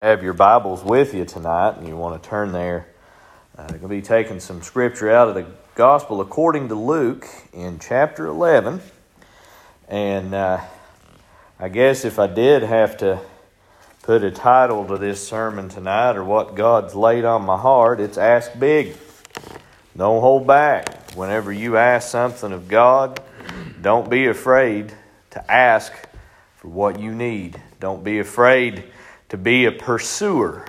have your Bibles with you tonight and you want to turn there, uh, going to be taking some scripture out of the Gospel according to Luke in chapter 11. And uh, I guess if I did have to put a title to this sermon tonight or what God's laid on my heart, it's Ask Big. Don't hold back. Whenever you ask something of God, don't be afraid to ask for what you need. Don't be afraid to be a pursuer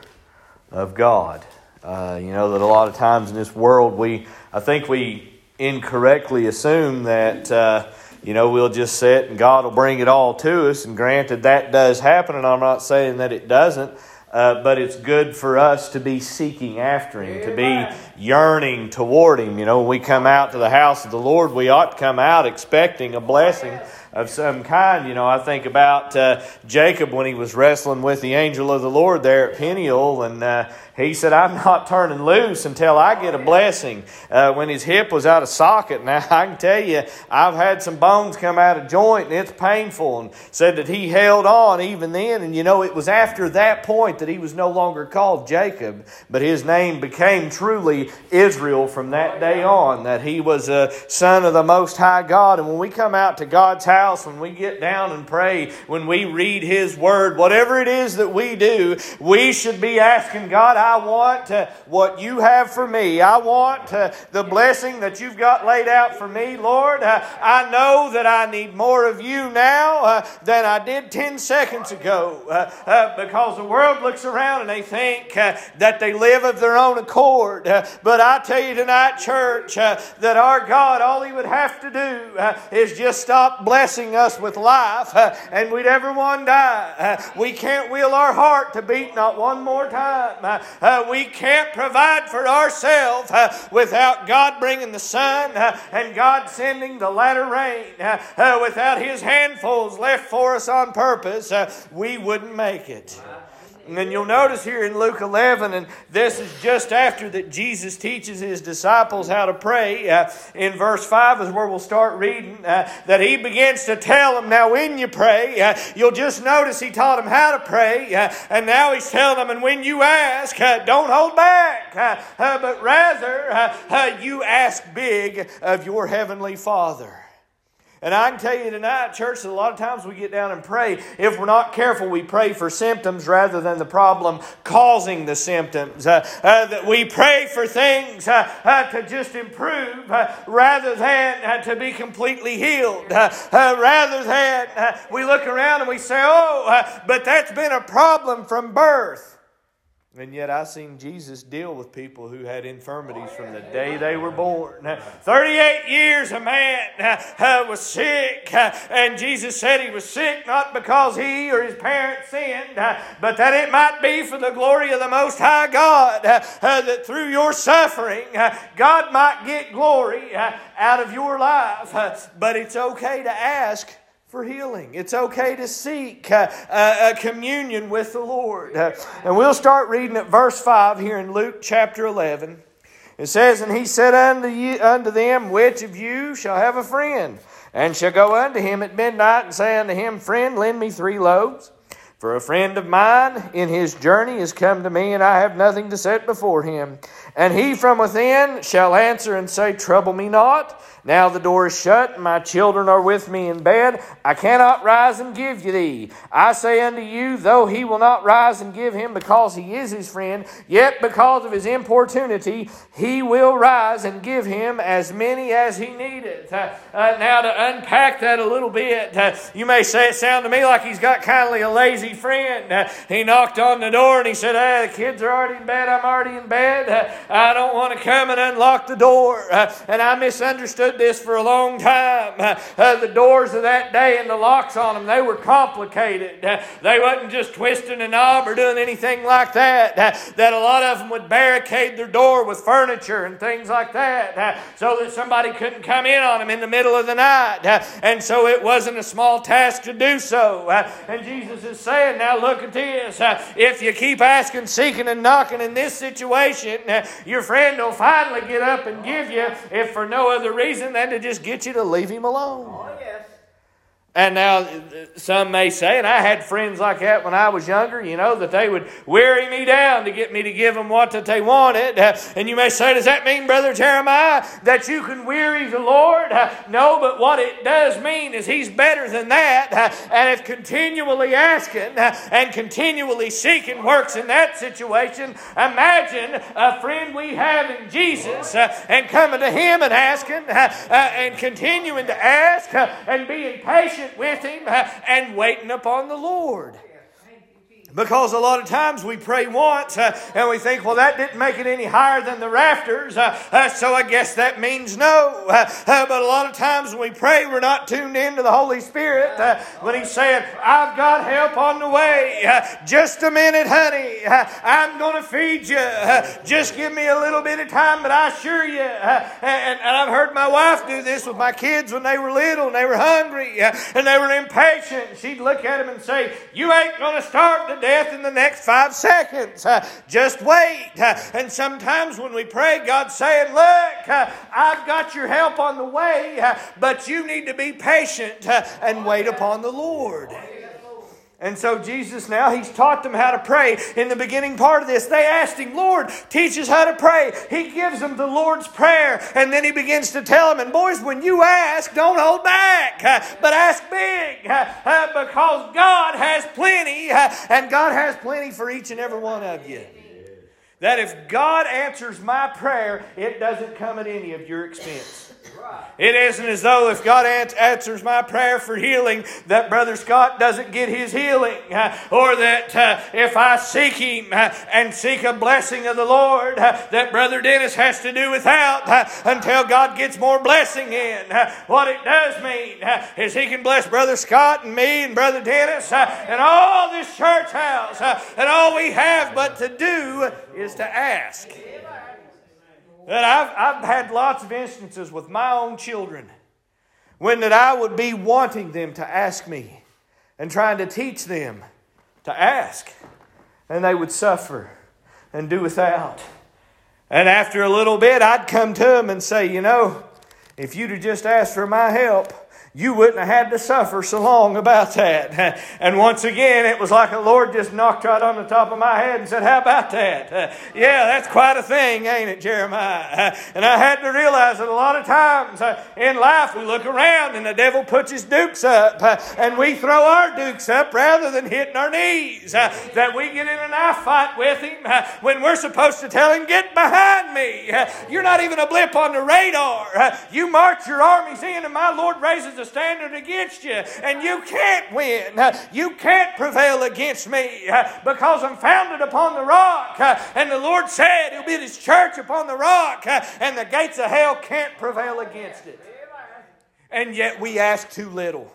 of God. Uh, you know that a lot of times in this world, we I think we incorrectly assume that uh, you know we'll just sit and God will bring it all to us. And granted, that does happen, and I'm not saying that it doesn't. Uh, but it's good for us to be seeking after Him, to be yearning toward Him. You know, when we come out to the house of the Lord, we ought to come out expecting a blessing of some kind. You know, I think about uh, Jacob when he was wrestling with the angel of the Lord there at Peniel, and uh, he said, I'm not turning loose until I get a blessing. Uh, when his hip was out of socket, now I can tell you, I've had some bones come out of joint and it's painful. And said that he held on even then. And you know, it was after that point that he was no longer called Jacob, but his name became truly Israel from that day on, that he was a son of the Most High God. And when we come out to God's house, when we get down and pray, when we read his word, whatever it is that we do, we should be asking God, I want uh, what you have for me. I want uh, the blessing that you've got laid out for me, Lord. Uh, I know that I need more of you now uh, than I did 10 seconds ago uh, uh, because the world looks around and they think that they live of their own accord. but I tell you tonight, church, that our God, all He would have to do is just stop blessing us with life and we'd everyone die. we can't will our heart to beat not one more time. Uh, we can't provide for ourselves uh, without God bringing the sun uh, and God sending the latter rain. Uh, uh, without His handfuls left for us on purpose, uh, we wouldn't make it. And you'll notice here in Luke 11, and this is just after that Jesus teaches his disciples how to pray. Uh, in verse 5 is where we'll start reading, uh, that he begins to tell them, now when you pray, uh, you'll just notice he taught them how to pray, uh, and now he's telling them, and when you ask, uh, don't hold back, uh, but rather you ask big of your heavenly Father. And I can tell you tonight, church, that a lot of times we get down and pray. If we're not careful, we pray for symptoms rather than the problem causing the symptoms. Uh, uh, that we pray for things uh, uh to just improve uh, rather than uh, to be completely healed. rather than we look around and we say, oh, but that's been a problem from birth. And yet I've seen Jesus deal with people who had infirmities from the day they were born. 38 years a man uh, was sick, uh, and Jesus said he was sick not because he or his parents sinned, uh, but that it might be for the glory of the Most High God, that through your suffering, God might get glory out of your life. But it's okay to ask for healing. It's okay to seek uh, uh, a communion with the Lord. Uh, and we'll start reading at verse 5 here in Luke chapter 11. It says, And he said unto, you, unto them, Which of you shall have a friend, and shall go unto him at midnight, and say unto him, Friend, lend me three loaves? For a friend of mine in his journey is come to me, and I have nothing to set before him. And he from within shall answer and say, Trouble me not. Now the door is shut, and my children are with me in bed. I cannot rise and give you thee. I say unto you, though he will not rise and give him because he is his friend, yet because of his importunity, he will rise and give him as many as he needeth. Uh, uh, now, to unpack that a little bit, uh, you may say it sound to me like he's got kind of a lazy friend. Uh, he knocked on the door and he said, hey, the kids are already in bed. I'm already in bed. I don't want to come and unlock the door. Uh, and I misunderstood this for a long time. Uh, the doors of that day and the locks on them, they were complicated. Uh, they wasn't just twisting a knob or doing anything like that. That a lot of them would barricade their door with furniture and things like that so that somebody couldn't come in on them in the middle of the night. And so it wasn't a small task to do so. And Jesus is saying, now look at this. if you keep asking, seeking, and knocking in this situation, your friend will finally get up and give you, if for no other reason, than to just get you to leave him alone. And now, some may say, and I had friends like that when I was younger, you know, that they would weary me down to get me to give them what that they wanted. Uh, and you may say, does that mean, Brother Jeremiah, that you can weary the Lord? Uh, no, but what it does mean is He's better than that. Uh, and if continually asking and continually seeking works in that situation, imagine a friend we have in Jesus and coming to Him and asking and continuing to ask and being patient patient with Him and waiting upon the Lord. Because a lot of times we pray once uh, and we think, well, that didn't make it any higher than the rafters, uh, uh, so I guess that means no. Uh, uh, but a lot of times when we pray, we're not tuned into the Holy Spirit. Uh, when He's saying, I've got help on the way. just a minute, honey. I'm going to feed you. just give me a little bit of time, but I assure you. And, and, I've heard my wife do this with my kids when they were little and they were hungry and they were impatient. She'd look at them and say, You ain't going to start death in the next five seconds. Uh, just wait. Uh, and sometimes when we pray, God's saying, Look, uh, I've got your help on the way, but you need to be patient and wait upon the Lord. And so Jesus now, he's taught them how to pray. In the beginning part of this, they asked him, Lord, teach us how to pray. He gives them the Lord's Prayer, and then he begins to tell them, and boys, when you ask, don't hold back, but ask big, because God has plenty, and God has plenty for each and every one of you. That if God answers my prayer, it doesn't come at any of your expense. It isn't as though if God answers my prayer for healing, that Brother Scott doesn't get his healing, or that uh, if I seek Him and seek a blessing of the Lord, that Brother Dennis has to do without until God gets more blessing in. What it does mean is He can bless Brother Scott and me and Brother Dennis and all this church house, and all we have but to do is to ask. That I've, I've had lots of instances with my own children when that I would be wanting them to ask me and trying to teach them to ask. And they would suffer and do without. And after a little bit, I'd come to them and say, You know, if you'd have just asked for my help, you wouldn't have had to suffer so long about that. And once again, it was like the Lord just knocked right on the top of my head and said, How about that? Yeah, that's quite a thing, ain't it, Jeremiah? And I had to realize that a lot of times uh, in life we look around and the devil puts his dukes up uh, and we throw our dukes up rather than hitting our knees. Uh, that we get in a knife fight with him when we're supposed to tell him, Get behind me. You're not even a blip on the radar. You march your armies in, and my Lord raises a standard against you, and you can't win. Uh, you can't prevail against me uh, because I'm founded upon the rock. Uh, and the Lord said He'll build His church upon the rock, and the gates of hell can't prevail against it. And yet we ask too little.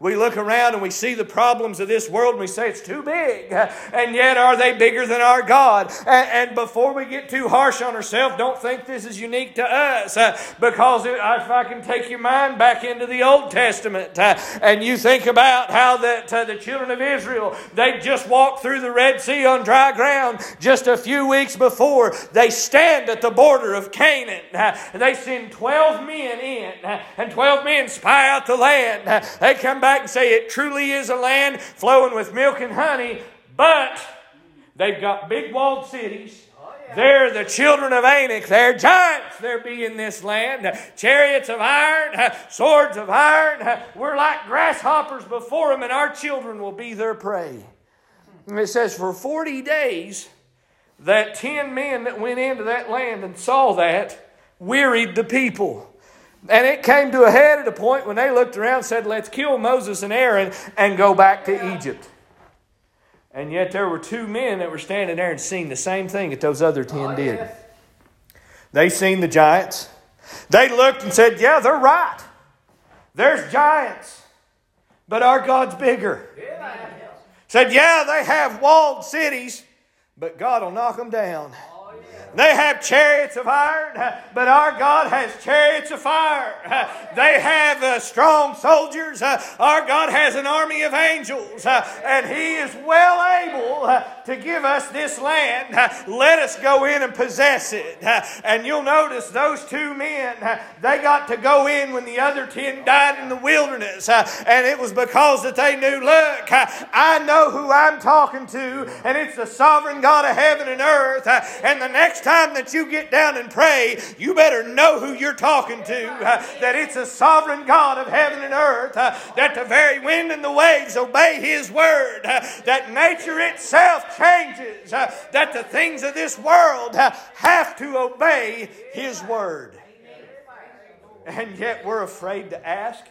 We look around and we see the problems of this world and we say it's too big. And yet, are they bigger than our God? And, before we get too harsh on ourselves, don't think this is unique to us. Uh, because if I can take your mind back into the Old Testament uh, and you think about how that uh, the children of Israel, they just walked through the Red Sea on dry ground just a few weeks before. They stand at the border of Canaan. they send 12 men in, and 12 men spy out the land. they come back back and say it truly is a land flowing with milk and honey, but they've got big walled cities. They're the children of Anak. They're giants. There be in this land. Chariots of iron, swords of iron. We're like grasshoppers before them, and our children will be their prey. And it says, for 40 days, that 10 men that went into that land and saw that wearied the people. And it came to a head at a point when they looked around and said, Let's kill Moses and Aaron and go back to Egypt. And yet there were two men that were standing there and seeing the same thing that those other ten oh, did. They seen the giants. They looked and said, Yeah, they're right. There's giants, but our God's bigger. Said, Yeah, they have walled cities, but God will knock them down. They have chariots of iron, but our God has chariots of fire. They have uh, strong soldiers. Our God has an army of angels, and He is well able uh, to give us this land. Let us go in and possess it. And you'll notice those two men, they got to go in when the other ten died in the wilderness, and it was because that they knew, look, I know who I'm talking to, and it's the sovereign God of heaven and earth. And the next time that you get down and pray, you better know who you're talking to, uh, that it's a sovereign God of heaven and earth, uh, that the very wind and the waves obey His word, uh, that nature itself changes, uh, that the things of this world uh, have to obey His word. And yet we're afraid to ask.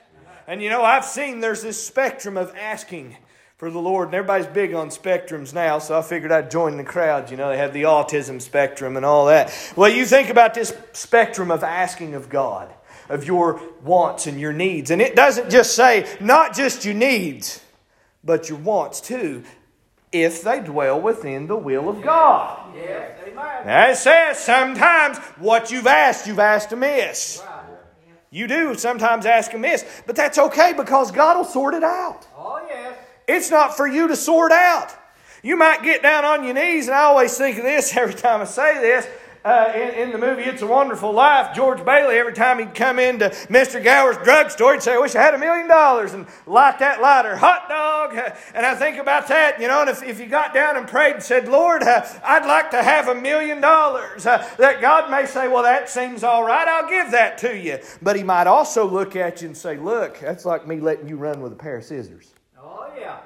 And you know, I've seen there's this spectrum of asking for the Lord. And everybody's big on spectrums now, so I figured I'd join the crowd. You know, they have the autism spectrum and all that. Well, you think about this spectrum of asking of God, of your wants and your needs. And it doesn't just say, not just your needs, but your wants too, if they dwell within the will of God. Yes, amen. Now it says sometimes what you've asked, you've asked amiss. Right. You do sometimes ask amiss, but that's okay because God will sort it out. Oh, yes. It's not for you to sort out. You might get down on your knees, and I always think of this every time I say this. Uh, in, in, the movie It's a Wonderful Life, George Bailey, every time he'd come into Mr. Gower's drugstore, he'd say, I wish I had a million dollars and light that lighter. Hot dog. And I think about that, you know, and if, if you got down and prayed and said, Lord, uh, I'd like to have a million dollars, uh, that God may say, Well, that seems all right. I'll give that to you. But he might also look at you and say, Look, that's like me letting you run with a pair of scissors. Oh, yeah.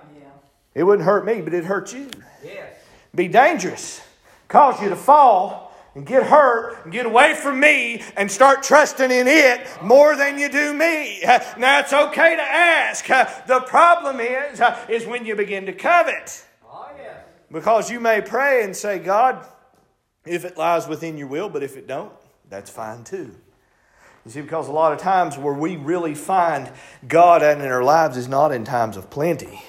It wouldn't hurt me, but it'd hurt you. Yes. Be dangerous. Cause you to fall and get hurt and get away from me and start trusting in it more than you do me. Now it's okay to ask. The problem is, is when you begin to covet. Oh, yes. Because you may pray and say, God, if it lies within your will, but if it don't, that's fine too. You see, because a lot of times where we really find God in our lives is not in times of plenty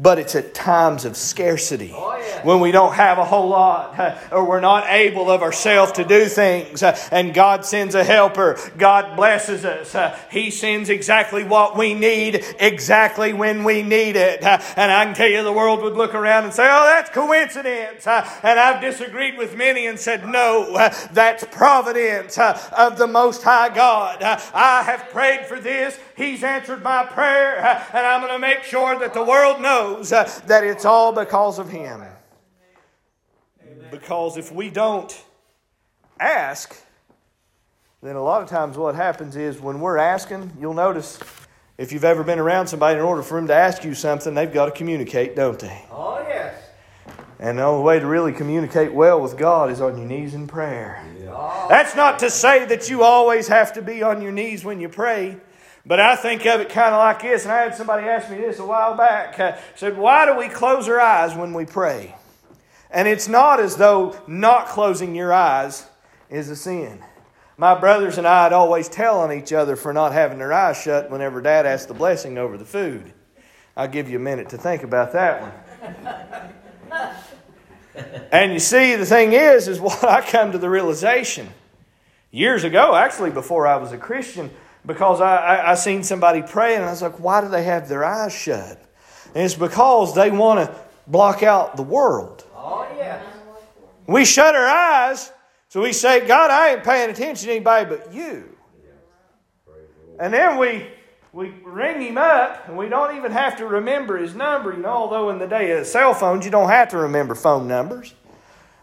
but it's at times of scarcity oh, yeah. when we don't have a whole lot or we're not able of ourselves to do things uh, and God sends a helper. God blesses us. Uh, he sends exactly what we need exactly when we need it. Uh, and I can tell you the world would look around and say, oh, that's coincidence. And I've disagreed with many and said, no, that's providence of the Most High God. I have prayed for this. He's answered my prayer. And I'm going to make sure that the world knows knows uh, that it's all because of Him. Because if we don't ask, then a lot of times what happens is when we're asking, you'll notice if you've ever been around somebody, in order for them to ask you something, they've got to communicate, don't they? Oh, yes. And the only way to really communicate well with God is on your knees in prayer. Yeah. That's not to say that you always have to be on your knees when you pray. But I think of it kind of like this, and I had somebody ask me this a while back. Uh, said, Why do we close our eyes when we pray? And it's not as though not closing your eyes is a sin. My brothers and I would always tell on each other for not having their eyes shut whenever Dad asked the blessing over the food. I'll give you a minute to think about that one. and you see, the thing is, is what I come to the realization years ago, actually before I was a Christian, because I, I, I seen somebody praying and I was like, why do they have their eyes shut? And it's because they want to block out the world. Oh, yeah. We shut our eyes, so we say, God, I ain't paying attention to anybody but you. And then we we ring him up, and we don't even have to remember his number, you know, although in the day of cell phones, you don't have to remember phone numbers.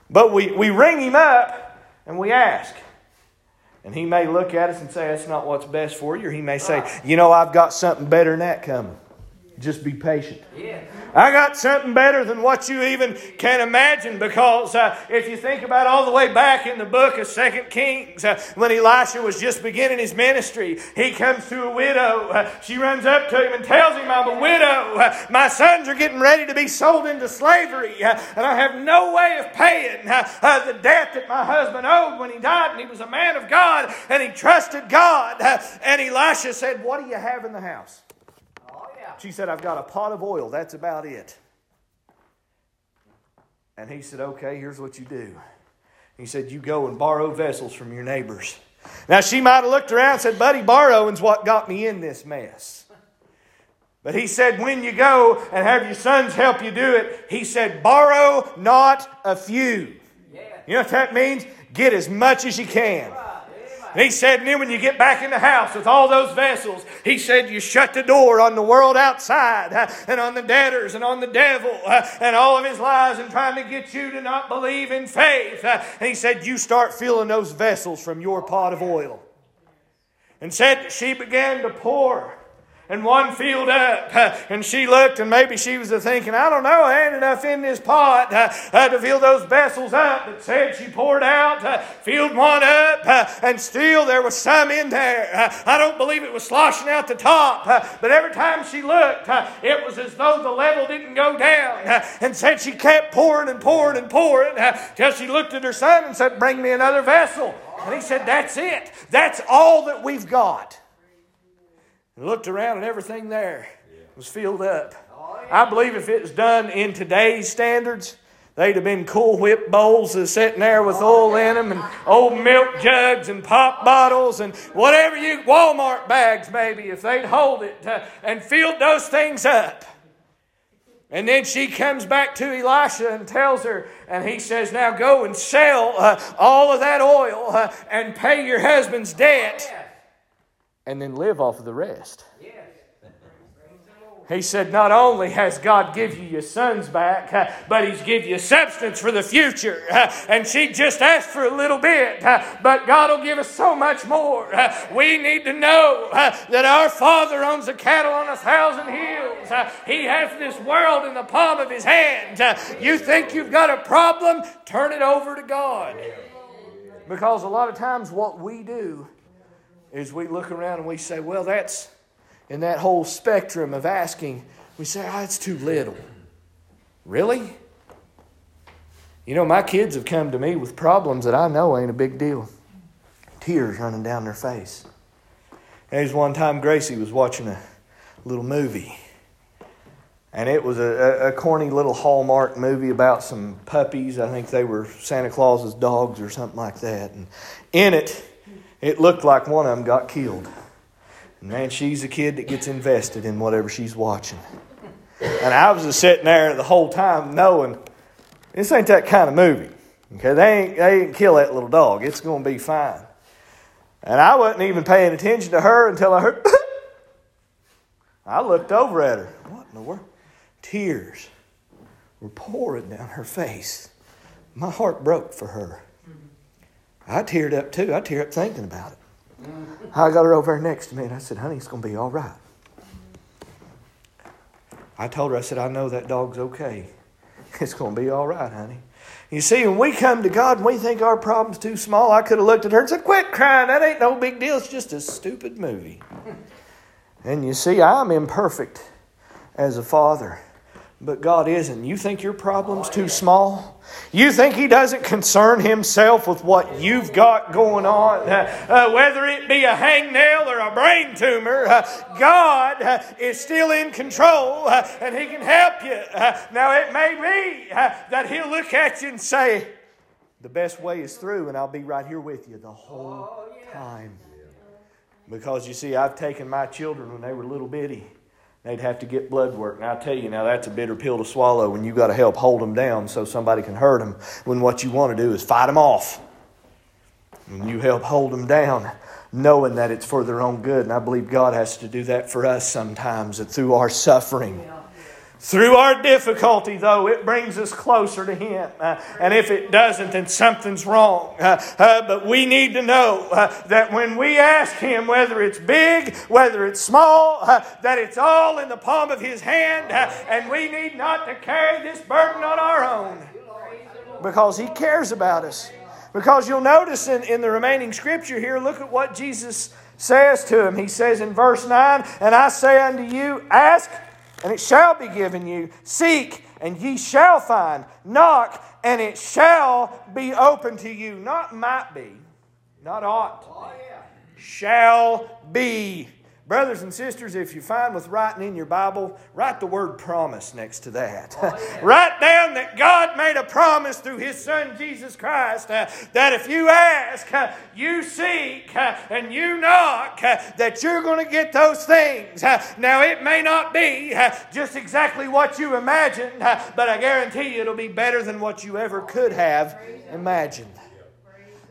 But we, we ring him up and we ask, and he may look at us and say, That's not what's best for you. Or he may say, ah. You know, I've got something better than that coming. Just be patient. Yeah. I got something better than what you even can imagine because uh, if you think about all the way back in the book of Second Kings, uh, when Elisha was just beginning his ministry, he comes to a widow. Uh, she runs up to him and tells him, I'm a widow. Uh, my sons are getting ready to be sold into slavery, uh, and I have no way of paying uh, the debt that my husband owed when he died. And he was a man of God, and he trusted God. and Elisha said, What do you have in the house? She said, I've got a pot of oil. That's about it. And he said, Okay, here's what you do. He said, You go and borrow vessels from your neighbors. Now, she might have looked around and said, Buddy, borrowing's what got me in this mess. But he said, When you go and have your sons help you do it, he said, Borrow not a few. You know what that means? Get as much as you can. And he said, and then when you get back in the house with all those vessels, he said, you shut the door on the world outside and on the debtors and on the devil and all of his lies and trying to get you to not believe in faith. And he said, you start filling those vessels from your pot of oil. And said she began to pour and one filled up. And she looked, and maybe she was thinking, I don't know, I ain't enough in this pot to fill those vessels up. But said she poured out, filled one up, and still there was some in there. I don't believe it was sloshing out the top, but every time she looked, it was as though the level didn't go down. and said she kept pouring and pouring and pouring till she looked at her son and said, Bring me another vessel. And he said, That's it. That's all that we've got and looked around and everything there was filled up. I believe if it was done in today's standards, they'd have been cool whip bowls that's sitting there with oil in them and old milk jugs and pop bottles and whatever you, Walmart bags maybe, if they'd hold it uh, and filled those things up. And then she comes back to Elisha and tells her, and he says, Now go and sell uh, all of that oil uh, and pay your husband's debt and then live off of the rest. He said, Not only has God give you your sons back, but He's give you substance for the future. And she just asked for a little bit, but God will give us so much more. We need to know that our Father owns the cattle on a thousand hills. He has this world in the palm of His hand. You think you've got a problem? Turn it over to God. Because a lot of times what we do is we look around and we say, well, that's in that whole spectrum of asking, we say, oh, it's too little. Really? You know, my kids have come to me with problems that I know ain't a big deal. Tears running down their face. There's one time Gracie was watching a little movie. And it was a, a, corny little Hallmark movie about some puppies. I think they were Santa Claus's dogs or something like that. And in it, it looked like one of them got killed. Man, she's a kid that gets invested in whatever she's watching. And I was just sitting there the whole time knowing this ain't that kind of movie. Okay, they ain't, they ain't kill that little dog. It's going to be fine. And I wasn't even paying attention to her until I heard. I looked over at her. What in the world? Tears were pouring down her face. My heart broke for her. I teared up too. I teared up thinking about it. I got her over there next to me and I said, honey, it's going to be all right. I told her, I said, I know that dog's okay. It's going to be all right, honey. You see, when we come to God and we think our problem's too small, I could have looked at her and said, Quit crying. That ain't no big deal. It's just a stupid movie. And you see, I'm imperfect as a father but God isn't. You think your problem's too small? You think He doesn't concern Himself with what you've got going on? Uh, uh, whether it be a hangnail or a brain tumor, uh, God uh, is still in control uh, and He can help you. Uh, now, it may be that He'll look at you and say, The best way is through, and I'll be right here with you the whole time. Because you see, I've taken my children when they were little bitty they'd have to get blood work. And I tell you now, that's a bitter pill to swallow when you got to help hold them down so somebody can hurt them. When what you want to do is fight them off, and you help hold them down, knowing that it's for their own good. And I believe God has to do that for us sometimes, that through our suffering. Yeah through our difficulty, though, it brings us closer to Him. Uh, and if it doesn't, then something's wrong. Uh, uh, but we need to know uh, that when we ask Him, whether it's big, whether it's small, uh, that it's all in the palm of His hand, uh, and we need not to carry this burden on our own because He cares about us. Because you'll notice in, in the remaining scripture here, look at what Jesus says to him. He says in verse 9, And I say unto you, ask and it shall be given you. Seek, and ye shall find. Knock, and it shall be open to you. Not might be, not ought. Oh, yeah. Shall be Brothers and sisters, if you find with writing in your Bible, write the word promise next to that. Oh, yeah. write down that God made a promise through His Son Jesus Christ uh, that if you ask, uh, you seek, uh, and you knock, uh, that you're going to get those things. Uh, now, it may not be uh, just exactly what you imagined, but I guarantee you it'll be better than what you ever could have imagined.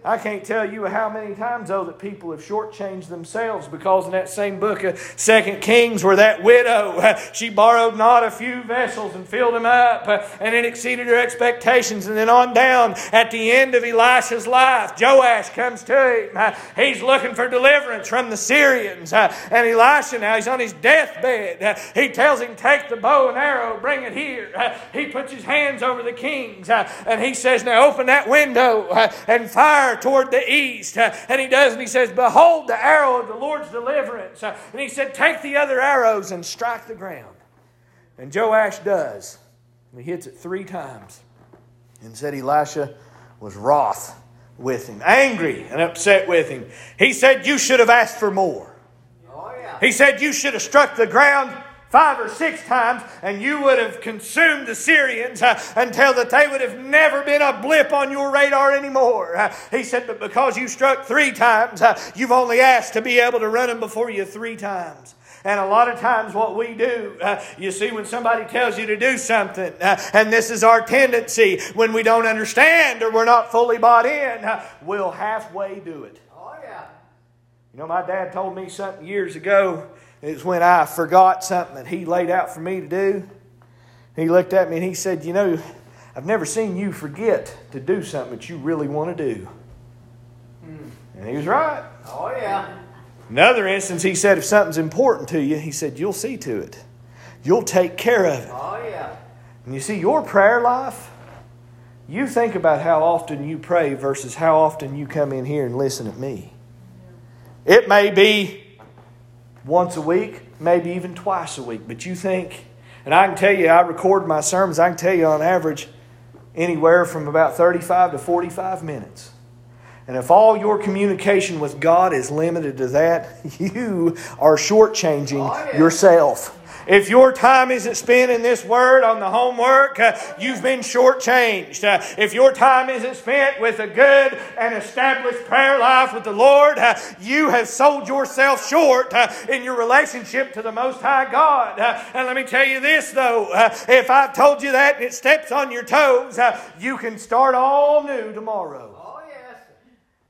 I can't tell you how many times, though, that people have shortchanged themselves because in that same book of Second Kings, where that widow, she borrowed not a few vessels and filled them up, uh, and it exceeded her expectations. And then on down, at the end of Elisha's life, Joash comes to him. Uh, he's looking for deliverance from the Syrians. Uh, and Elisha, now he's on his deathbed. He tells him, Take the bow and arrow, bring it here. He puts his hands over the kings, and he says, Now open that window and fire fire toward the east. Uh, and he does, and he says, Behold the arrow of the Lord's deliverance. Uh, and he said, Take the other arrows and strike the ground. And Joash does. And he hits it three times. And said Elisha was wroth with him, angry and upset with him. He said, You should have asked for more. Oh, yeah. He said, You should have struck the ground five or six times, and you would have consumed the Syrians uh, until that they would have never been a blip on your radar anymore. Uh, he said, But because you struck three times, uh, you've only asked to be able to run them before you three times. And a lot of times, what we do, uh, you see, when somebody tells you to do something, uh, and this is our tendency when we don't understand or we're not fully bought in, uh, we'll halfway do it. Oh, yeah. You know, my dad told me something years ago it's when I forgot something that he laid out for me to do. He looked at me and he said, You know, I've never seen you forget to do something that you really want to do. Mm. And he was right. Oh, yeah. Another instance, he said, If something's important to you, he said, You'll see to it. You'll take care of it. Oh, yeah. And you see, your prayer life, you think about how often you pray versus how often you come in here and listen at me. It may be once a week, maybe even twice a week. But you think, and I can tell you, I record my sermons, I can tell you on average anywhere from about 35 to 45 minutes. And if all your communication with God is limited to that, you are shortchanging oh, yeah. yourself. If your time isn't spent in this word on the homework, uh, you've been shortchanged. Uh, if your time isn't spent with a good and established prayer life with the Lord, uh, you have sold yourself short uh, in your relationship to the Most High God. Uh, and let me tell you this, though uh, if I've told you that and it steps on your toes, you can start all new tomorrow.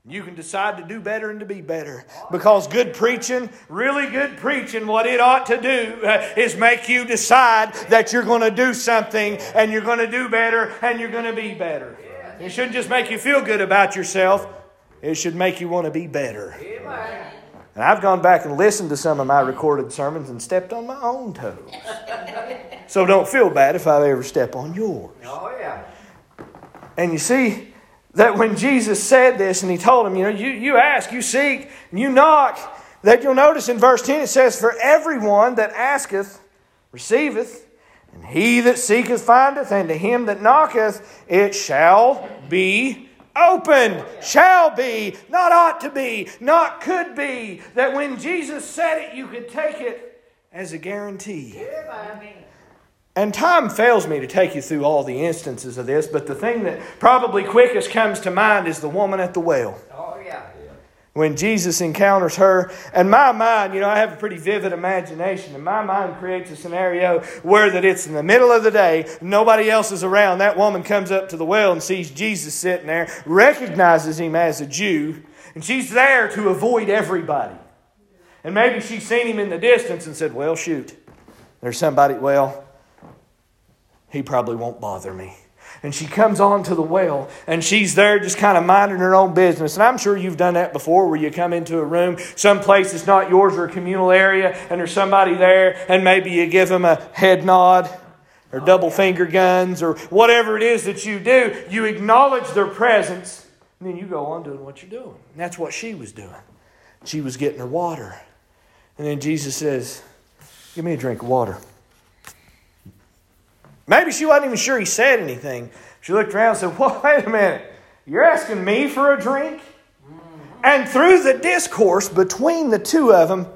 You can decide to do better and to be better. Because good preaching, really good preaching, what it ought to do uh, is make you decide that you're going to do something and you're going to do better and you're going to be better. It shouldn't just make you feel good about yourself, it should make you want to be better. And I've gone back and listened to some of my recorded sermons and stepped on my own toes. So don't feel bad if I ever step on yours. Oh, yeah. And you see, that when Jesus said this and he told him, you know, you, you ask, you seek, and you knock, that you'll notice in verse 10 it says, For everyone that asketh receiveth, and he that seeketh findeth, and to him that knocketh it shall be opened. Shall be, not ought to be, not could be. That when Jesus said it, you could take it as a guarantee. And time fails me to take you through all the instances of this, but the thing that probably quickest comes to mind is the woman at the well. Oh, yeah. When Jesus encounters her, and my mind, you know, I have a pretty vivid imagination, and my mind creates a scenario where that it's in the middle of the day, nobody else is around. That woman comes up to the well and sees Jesus sitting there, recognizes him as a Jew, and she's there to avoid everybody. And maybe she's seen him in the distance and said, Well, shoot, there's somebody, well, he probably won't bother me. And she comes on to the well and she's there just kind of minding her own business. And I'm sure you've done that before where you come into a room, some place that's not yours or a communal area, and there's somebody there, and maybe you give them a head nod or double finger guns or whatever it is that you do. You acknowledge their presence, and then you go on doing what you're doing. And that's what she was doing. She was getting her water. And then Jesus says, Give me a drink of water. Maybe she wasn't even sure he said anything. She looked around and said, well, Wait a minute. You're asking me for a drink? And through the discourse between the two of them,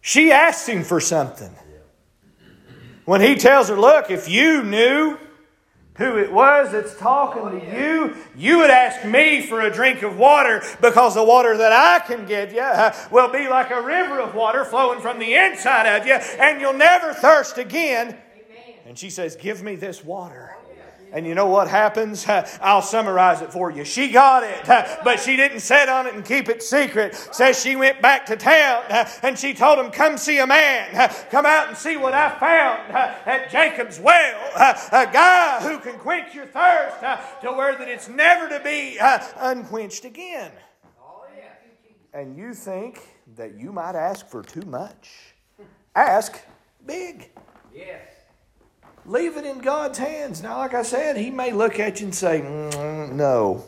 She asked him for something. When he tells her, Look, if you knew who it was that's talking to you, you would ask me for a drink of water because the water that I can give you uh, will be like a river of water flowing from the inside of you, and you'll never thirst again. And she says, Give me this water. And you know what happens? I'll summarize it for you. She got it, but she didn't sit on it and keep it secret. Says she went back to town and she told him, Come see a man. Come out and see what I found at Jacob's well. A guy who can quench your thirst to where that it's never to be unquenched again. And you think that you might ask for too much. Ask big. Yes. Leave it in God's hands. Now, like I said, He may look at you and say, mm, No,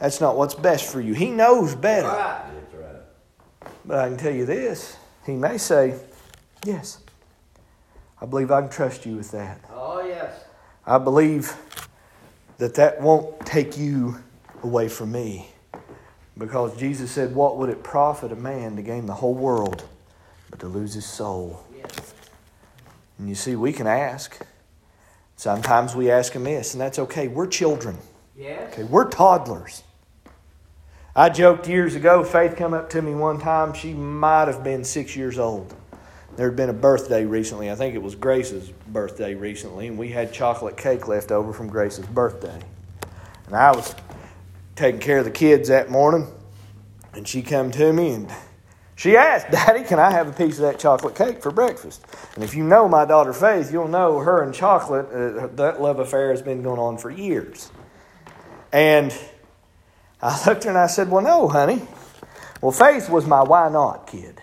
that's not what's best for you. He knows better. Right. But I can tell you this He may say, Yes, I believe I can trust you with that. Oh, yes. I believe that that won't take you away from me. Because Jesus said, What would it profit a man to gain the whole world but to lose his soul? Yes. And you see, we can ask. Sometimes we ask amiss, and that's okay. We're children. Yes. Okay, we're toddlers. I joked years ago, Faith come up to me one time, she might have been six years old. There had been a birthday recently. I think it was Grace's birthday recently, and we had chocolate cake left over from Grace's birthday. And I was taking care of the kids that morning, and she come to me and she asked, Daddy, can I have a piece of that chocolate cake for breakfast? And if you know my daughter Faith, you'll know her and chocolate, uh, that love affair has been going on for years. And I looked at her and I said, Well, no, honey. Well, Faith was my why not kid.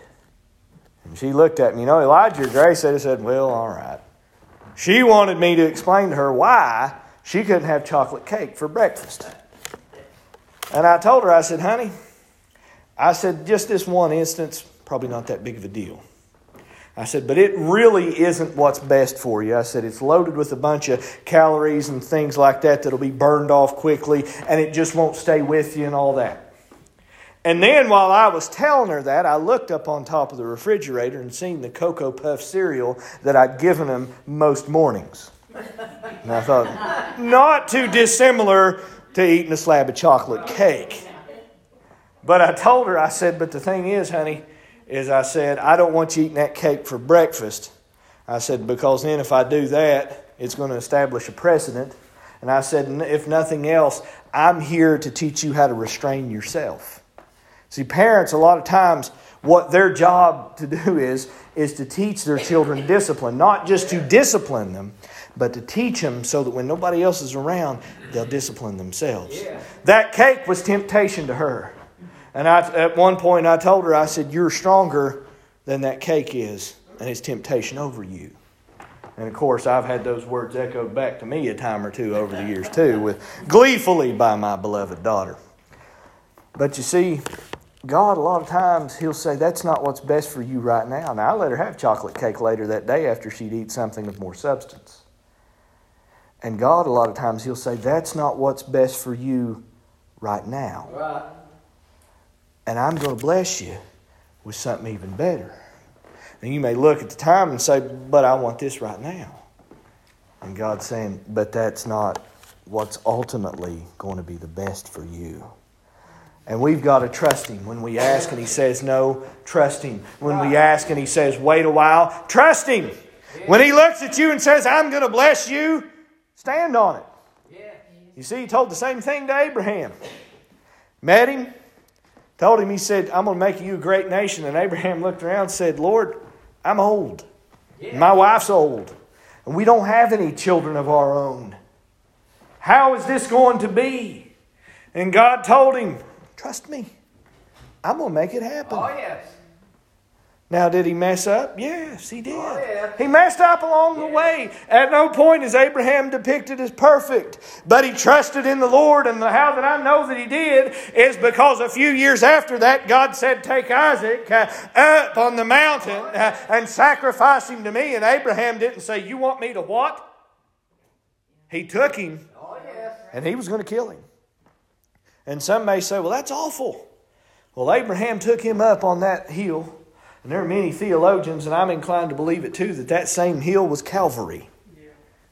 And she looked at me. You know, Elijah Grace said, said, Well, all right. She wanted me to explain to her why she couldn't have chocolate cake for breakfast. And I told her, I said, Honey, I said, just this one instance, probably not that big of a deal. I said, but it really isn't what's best for you. I said, it's loaded with a bunch of calories and things like that that'll be burned off quickly, and it just won't stay with you and all that. And then while I was telling her that, I looked up on top of the refrigerator and seen the Cocoa Puff cereal that I'd given them most mornings. And I thought, not too dissimilar to eating a slab of chocolate cake. But I told her, I said, but the thing is, honey, is I said, I don't want you eating that cake for breakfast. I said, because then if I do that, it's going to establish a precedent. And I said, if nothing else, I'm here to teach you how to restrain yourself. See, parents, a lot of times, what their job to do is, is to teach their children discipline, not just to discipline them, but to teach them so that when nobody else is around, they'll discipline themselves. That cake was temptation to her. And I, at one point, I told her, I said, You're stronger than that cake is, and it's temptation over you. And of course, I've had those words echoed back to me a time or two over the years, too, with gleefully by my beloved daughter. But you see, God, a lot of times, He'll say, That's not what's best for you right now. Now, I let her have chocolate cake later that day after she'd eat something of more substance. And God, a lot of times, He'll say, That's not what's best for you right now. Right and I'm going to bless you with something even better. And you may look at the time and say, But I want this right now. And God's saying, But that's not what's ultimately going to be the best for you. And we've got to trust Him. When we ask and He says no, trust Him. When we ask and He says wait a while, trust Him. When He looks at you and says, I'm going to bless you, stand on it. You see, He told the same thing to Abraham. Met him, told him, he said, I'm going to make you a great nation. And Abraham looked around and said, Lord, I'm old. Yeah. My wife's old. And we don't have any children of our own. How is this going to be? And God told him, Trust me. I'm going to make it happen. Oh, yes. Now, did he mess up? Yes, he did. Oh, yeah. He messed up along yeah. the way. At no point is Abraham depicted as perfect, but he trusted in the Lord. And the, how that I know that he did is because a few years after that, God said, Take Isaac uh, up on the mountain uh, and sacrifice him to me. And Abraham didn't say, You want me to what? He took him, oh, yes. and he was going to kill him. And some may say, Well, that's awful. Well, Abraham took him up on that hill And there are many theologians, and I'm inclined to believe it too, that that same hill was Calvary.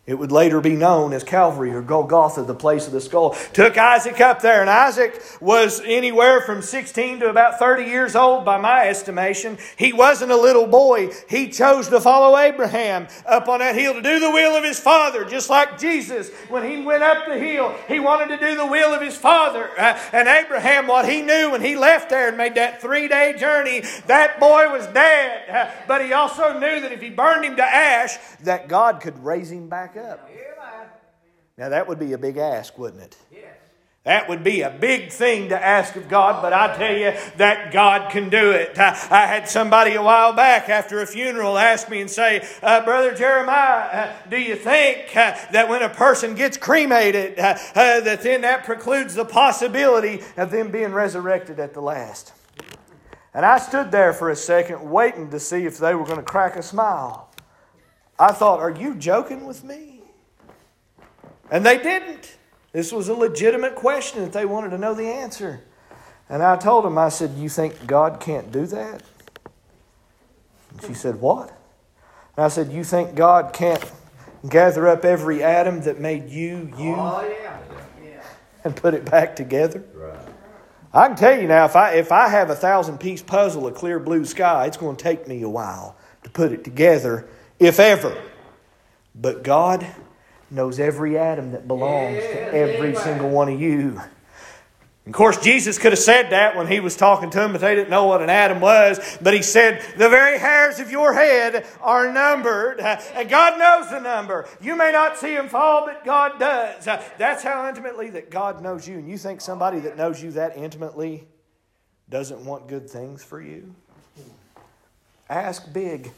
It would later be known as Calvary or Golgotha, the place of the skull. Took Isaac up there, and Isaac was anywhere from 16 to about 30 years old by my estimation. He wasn't a little boy. He chose to follow Abraham up on that hill to do the will of his father, just like Jesus. When he went up the hill, he wanted to do the will of his father. Uh, and Abraham, what he knew when he left there and made that three day journey, that boy was dead. Uh, but he also knew that if he burned him to ash, that God could raise him back up. Now, that would be a big ask, wouldn't it? That would be a big thing to ask of God, but I tell you that God can do it. I, I had somebody a while back after a funeral ask me and say, uh, Brother Jeremiah, uh, do you think uh, that when a person gets cremated, uh, uh, that then that precludes the possibility of them being resurrected at the last? And I stood there for a second waiting to see if they were going to crack a smile. I thought, Are you joking with me? And they didn't. This was a legitimate question that they wanted to know the answer. And I told them, I said, You think God can't do that? And she said, What? And I said, You think God can't gather up every atom that made you, you, Oh, yeah. Yeah. and put it back together? Right. I can tell you now, if I, if I have a thousand piece puzzle, a clear blue sky, it's going to take me a while to put it together, if ever. But God knows every atom that belongs to every amen. single one of you. Of course, Jesus could have said that when he was talking to them, but they didn't know what an atom was. But he said, The very hairs of your head are numbered, and God knows the number. You may not see them fall, but God does. That's how intimately that God knows you. And you think somebody that knows you that intimately doesn't want good things for you? Ask big.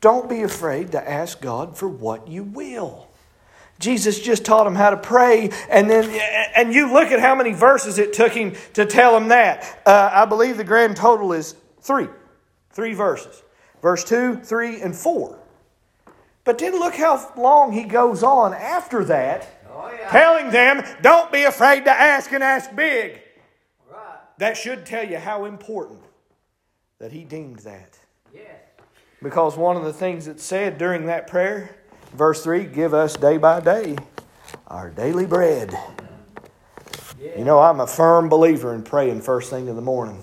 Don't be afraid to ask God for what you will. Jesus just taught him how to pray, and then and you look at how many verses it took him to tell him that. Uh, I believe the grand total is three, three verses, verse two, three, and four. But then look how long he goes on after that, Oh, yeah. telling them, "Don't be afraid to ask, and ask big." Right. That should tell you how important that he deemed that. Yes. Because one of the things that's said during that prayer, verse 3 give us day by day our daily bread. You know, I'm a firm believer in praying first thing in the morning.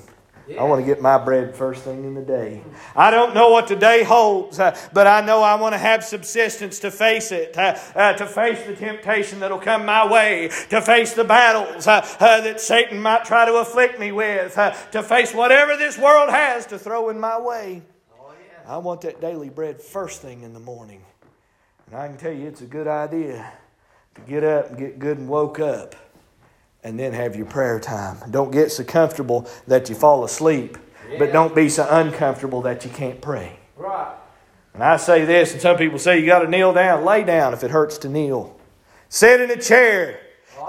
I want to get my bread first thing in the day. I don't know what the day holds, uh, but I know I want to have subsistence to face it, uh, uh, to face the temptation that'll come my way, to face the battles uh, uh, that Satan might try to afflict me with, uh, to face whatever this world has to throw in my way. I want that daily bread first thing in the morning. And I can tell you it's a good idea to get up and get good and woke up and then have your prayer time. Don't get so comfortable that you fall asleep, but don't be so uncomfortable that you can't pray. Right. And I say this, and some people say you got to kneel down. Lay down if it hurts to kneel. Sit in a chair.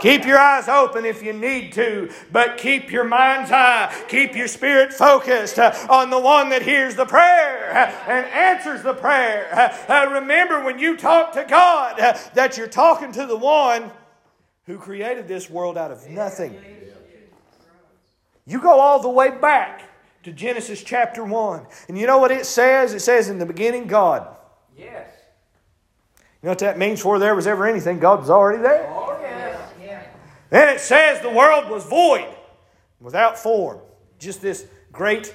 Keep your eyes open if you need to, but keep your mind's eye, keep your spirit focused uh, on the one that hears the prayer uh, and answers the prayer. Uh, remember when you talk to God that you're talking to the one who created this world out of nothing. You go all the way back to Genesis chapter 1. And you know what it says? It says, In the beginning, God. Yes. You know what that means? Before there was ever anything, God was already there. Yeah. Then it says the world was void, without form, just this great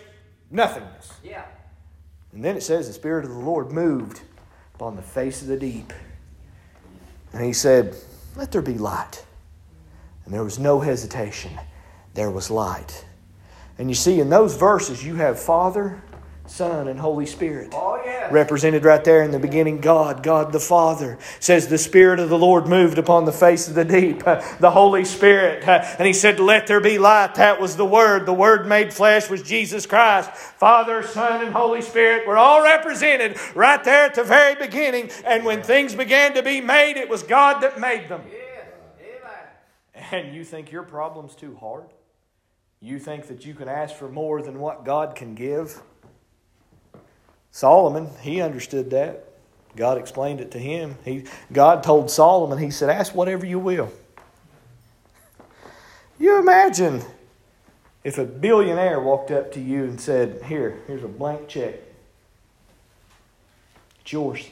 nothingness. Yeah. And then it says the Spirit of the Lord moved upon the face of the deep. And he said, Let there be light. And there was no hesitation. There was light. And you see, in those verses, you have Father, Son, and Holy Spirit. Oh, yes. Represented right there in the beginning, God, God the Father. Says the Spirit of the Lord moved upon the face of the deep, uh, the Holy Spirit. uh, and He said, Let there be light. That was the Word. The Word made flesh was Jesus Christ. Father, Son, and Holy Spirit were all represented right there at the very beginning. And when things began to be made, it was God that made them. Yes. And you think your problem's too hard? You think that you can ask for more than what God can give? Solomon, he understood that. God explained it to him. He, God told Solomon, He said, Ask whatever you will. You imagine If a billionaire walked up to you and said, Here, here's a blank check, it's yours.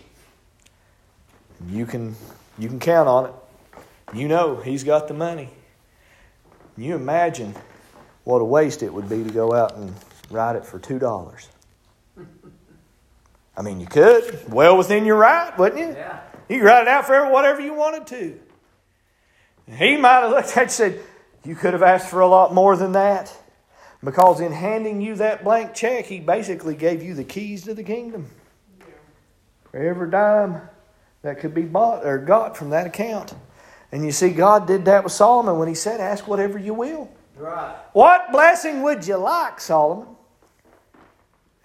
You can, you can count on it. You know he's got the money. You imagine what a waste it would be to go out and write it for $2? I mean, you could. Well within your right, wouldn't you? Yeah. You could write it out for whatever you wanted to. He might have looked at it and said, You could have asked for a lot more than that. Because in handing you that blank check, he basically gave you the keys to the kingdom. For every dime that could be bought or got from that account. And you see, God did that with Solomon when he said, Ask whatever you will. Right. What blessing would you like, Solomon?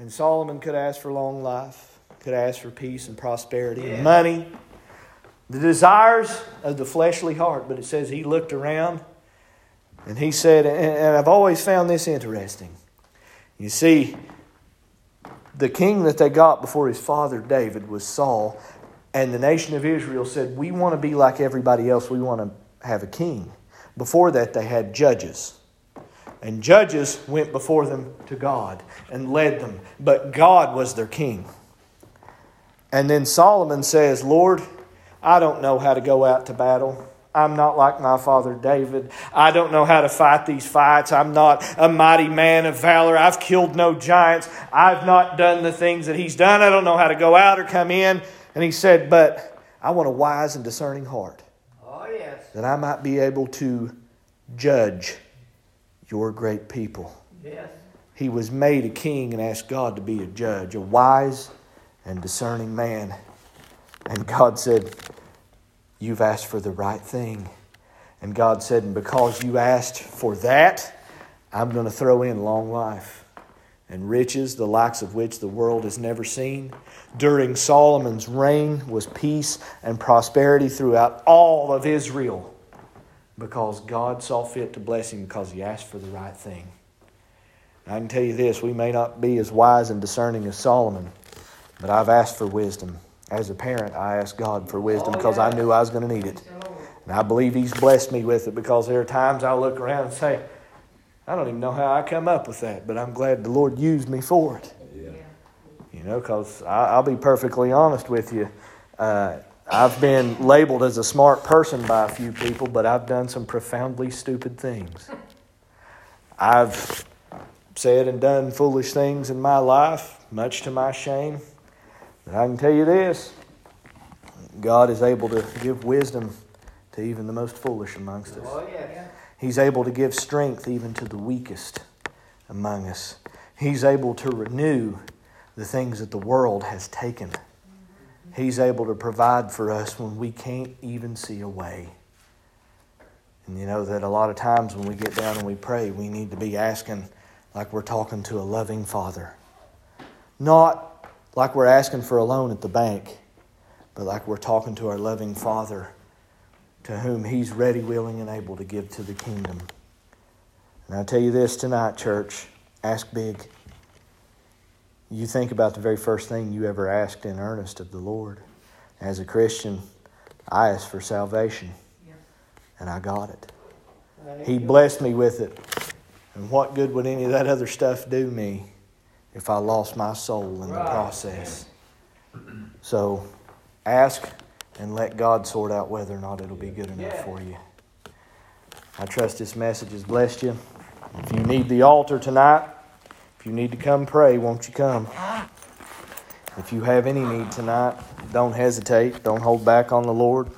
And Solomon could ask for long life, could ask for peace and prosperity and money, the desires of the fleshly heart. But it says he looked around and he said, and and I've always found this interesting. You see, the king that they got before his father David was Saul, and the nation of Israel said, We want to be like everybody else, we want to have a king. Before that, they had judges. And judges went before them to God and led them, but God was their king. And then Solomon says, Lord, I don't know how to go out to battle. I'm not like my father David. I don't know how to fight these fights. I'm not a mighty man of valor. I've killed no giants. I've not done the things that he's done. I don't know how to go out or come in. And he said, But I want a wise and discerning heart Oh, yes. that I might be able to judge your great people. Yes. He was made a king and asked God to be a judge, a wise and discerning man. And God said, You've asked for the right thing. And God said, And because you asked for that, I'm going to throw in long life and riches, the likes of which the world has never seen. During Solomon's reign was peace and prosperity throughout all of Israel because God saw fit to bless him because he asked for the right thing. I can tell you this we may not be as wise and discerning as Solomon, but I've asked for wisdom. As a parent, I asked God for wisdom Oh, because I knew I was going to need it. And I believe He's blessed me with it because there are times I look around and say, I don't even know how I come up with that, but I'm glad the Lord used me for it. You know, because I'll be perfectly honest with you. Uh, I've been labeled as a smart person by a few people, but I've done some profoundly stupid things. I've said and done foolish things in my life, much to my shame. But I can tell you this God is able to give wisdom to even the most foolish amongst us. Oh. He's able to give strength even to the weakest among us. He's able to renew the things that the world has taken. He's able to provide for us when we can't even see a way. And you know that a lot of times when we get down and we pray, we need to be asking like we're talking to a loving Father. Not like we're asking for a loan at the bank, but like we're talking to our loving Father to whom He's ready, willing, and able to give to the kingdom. And I tell you this tonight, church ask big. You think about the very first thing you ever asked in earnest of the Lord. As a Christian, I asked for salvation, and I got it. He blessed me with it. And what good would any of that other stuff do me if I lost my soul in the process? So ask and let God sort out whether or not it'll be good enough for you. I trust this message has blessed you. If you need the altar tonight, if you need to come pray, won't you come? If you have any need tonight, don't hesitate. Don't hold back on the Lord.